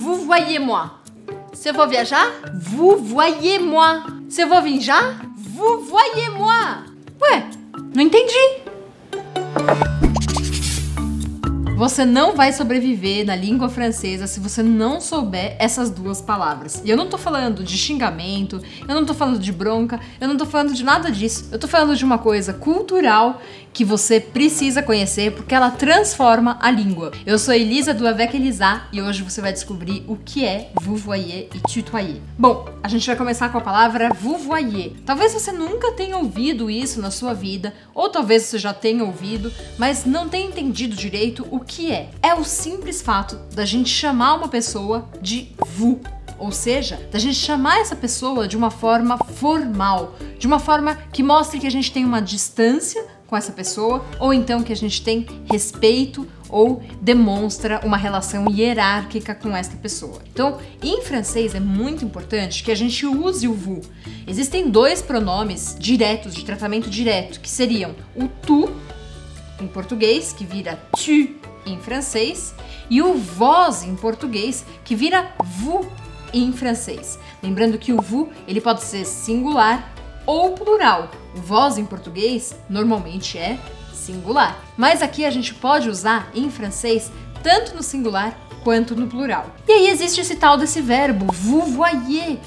vous voyez-moi. Se eu vou viajar, vous voyez-moi. Se eu vou vinjar, vous voyez-moi. Ué, não entendi. Você não vai sobreviver na língua francesa se você não souber essas duas palavras. E eu não tô falando de xingamento, eu não tô falando de bronca, eu não tô falando de nada disso. Eu tô falando de uma coisa cultural que você precisa conhecer porque ela transforma a língua. Eu sou Elisa do Avec Elisa e hoje você vai descobrir o que é vous voyez e tutoyer. Bom, a gente vai começar com a palavra vous voyez. Talvez você nunca tenha ouvido isso na sua vida, ou talvez você já tenha ouvido, mas não tenha entendido direito o que é? É o simples fato da gente chamar uma pessoa de vous. Ou seja, da gente chamar essa pessoa de uma forma formal, de uma forma que mostre que a gente tem uma distância com essa pessoa, ou então que a gente tem respeito ou demonstra uma relação hierárquica com essa pessoa. Então, em francês é muito importante que a gente use o vous. Existem dois pronomes diretos, de tratamento direto, que seriam o tu, em português, que vira tu em francês, e o vós em português, que vira vous em francês. Lembrando que o vous ele pode ser singular ou plural. O vós em português normalmente é singular, mas aqui a gente pode usar em francês tanto no singular quanto no plural. E aí existe esse tal desse verbo, vous voyez.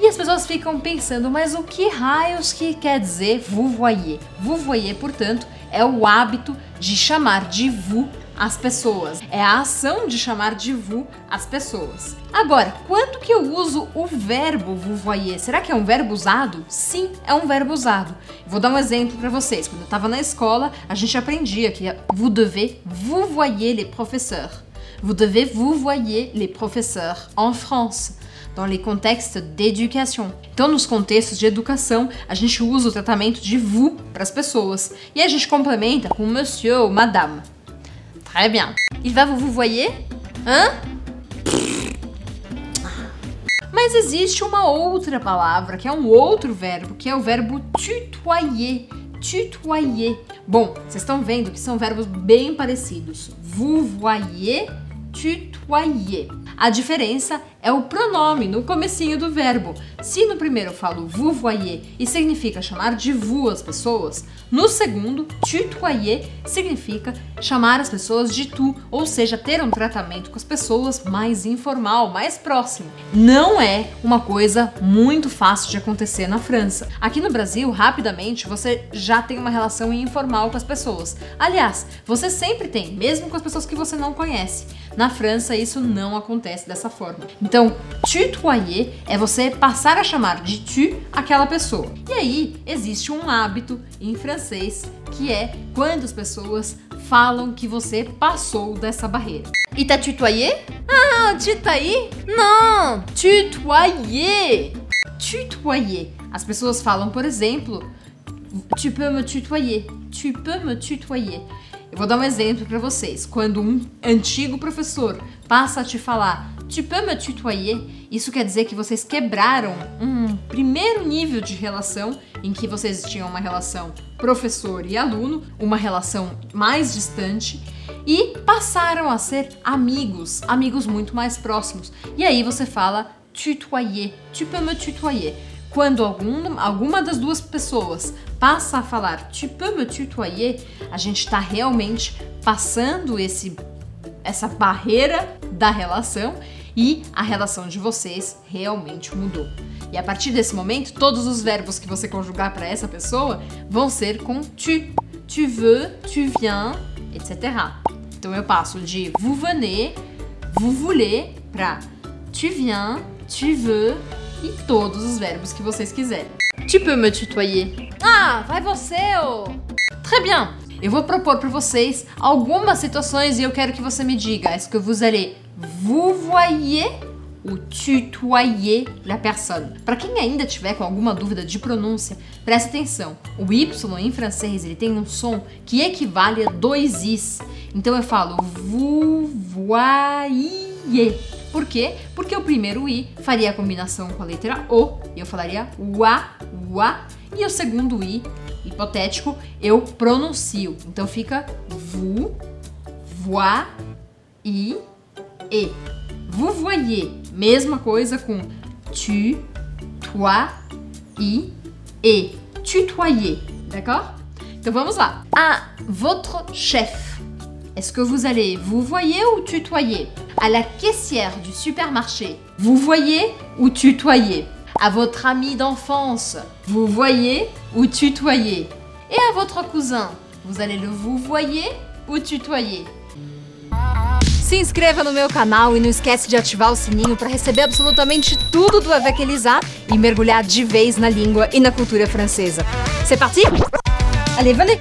E as pessoas ficam pensando, mas o que raios que quer dizer? Vous voyez, portanto, é o hábito de chamar de vous as pessoas. É a ação de chamar de vous as pessoas. Agora, quando que eu uso o verbo vous voyez? Será que é um verbo usado? Sim, é um verbo usado. Vou dar um exemplo para vocês. Quando eu estava na escola, a gente aprendia que vous devez vous voyez les professeurs. Vous devez vous voyez les professeurs en France dans les contextes d'éducation. Então, nos contextos de educação, a gente usa o tratamento de vous para as pessoas e a gente complementa com monsieur ou madame. Très bien. Il va vous vous voyez? Hein? Mas existe uma outra palavra, que é um outro verbo, que é o verbo tutoyer. Tutoyer. Bom, vocês estão vendo que são verbos bem parecidos. Vous voyez, tutoyer. A diferença é o pronome no comecinho do verbo. Se no primeiro eu falo vous voyez e significa chamar de vous as pessoas, no segundo, tutoyer significa chamar as pessoas de tu, ou seja, ter um tratamento com as pessoas mais informal, mais próximo. Não é uma coisa muito fácil de acontecer na França. Aqui no Brasil, rapidamente, você já tem uma relação informal com as pessoas. Aliás, você sempre tem, mesmo com as pessoas que você não conhece. Na França, isso não acontece dessa forma. Então, tutoyer é você passar a chamar de tu aquela pessoa. E aí, existe um hábito em francês que é quando as pessoas falam que você passou dessa barreira. E tá tutoyer? Ah, tutoyer? Não, tutoyer. Tutoyer. As pessoas falam, por exemplo, tu peux me tutoyer. Tu peux me tutoyer. Eu vou dar um exemplo para vocês. Quando um antigo professor passa a te falar Tu peux me tutoyer? Isso quer dizer que vocês quebraram um primeiro nível de relação em que vocês tinham uma relação professor e aluno, uma relação mais distante e passaram a ser amigos, amigos muito mais próximos. E aí você fala tutoyer, tu peux me tutoyer. Quando algum, alguma das duas pessoas passa a falar tu peux me tutoyer, a gente está realmente passando esse essa barreira da relação e a relação de vocês realmente mudou. E a partir desse momento, todos os verbos que você conjugar para essa pessoa vão ser com tu. Tu veux, tu viens, etc. Então eu passo de vous venez, vous voulez para tu viens, tu veux e todos os verbos que vocês quiserem. Tu peux me tutoyer. Ah, vai você, oh! Très bien. Eu vou propor para vocês algumas situações e eu quero que você me diga, est-ce que vous allez vous voyez ou tutoyer la personne. Para quem ainda tiver com alguma dúvida de pronúncia, preste atenção. O Y em francês ele tem um som que equivale a dois Is. Então eu falo vous voyez. Por quê? Porque o primeiro I faria a combinação com a letra O e eu falaria wa, wa. E o segundo I hipotético, eu pronuncio. Então fica vous, voi, i, e. Vous voyez, mesma coisa com tu, toi, i, et. Tutoyer, d'accord? Então vamos lá. À votre chef. Est-ce que vous allez vous voyez ou tutoyer? À la caissière du supermarché. Vous voyez ou tutoyer? À votre ami d'enfance. Vous voyez ou tutoyer? Et à votre cousin. Vous allez le vous voyez ou tutoyer? Se inscreva no meu canal e não esquece de ativar o sininho para receber absolutamente tudo do Avec Elisa e mergulhar de vez na língua e na cultura francesa. C'est parti Allez, venez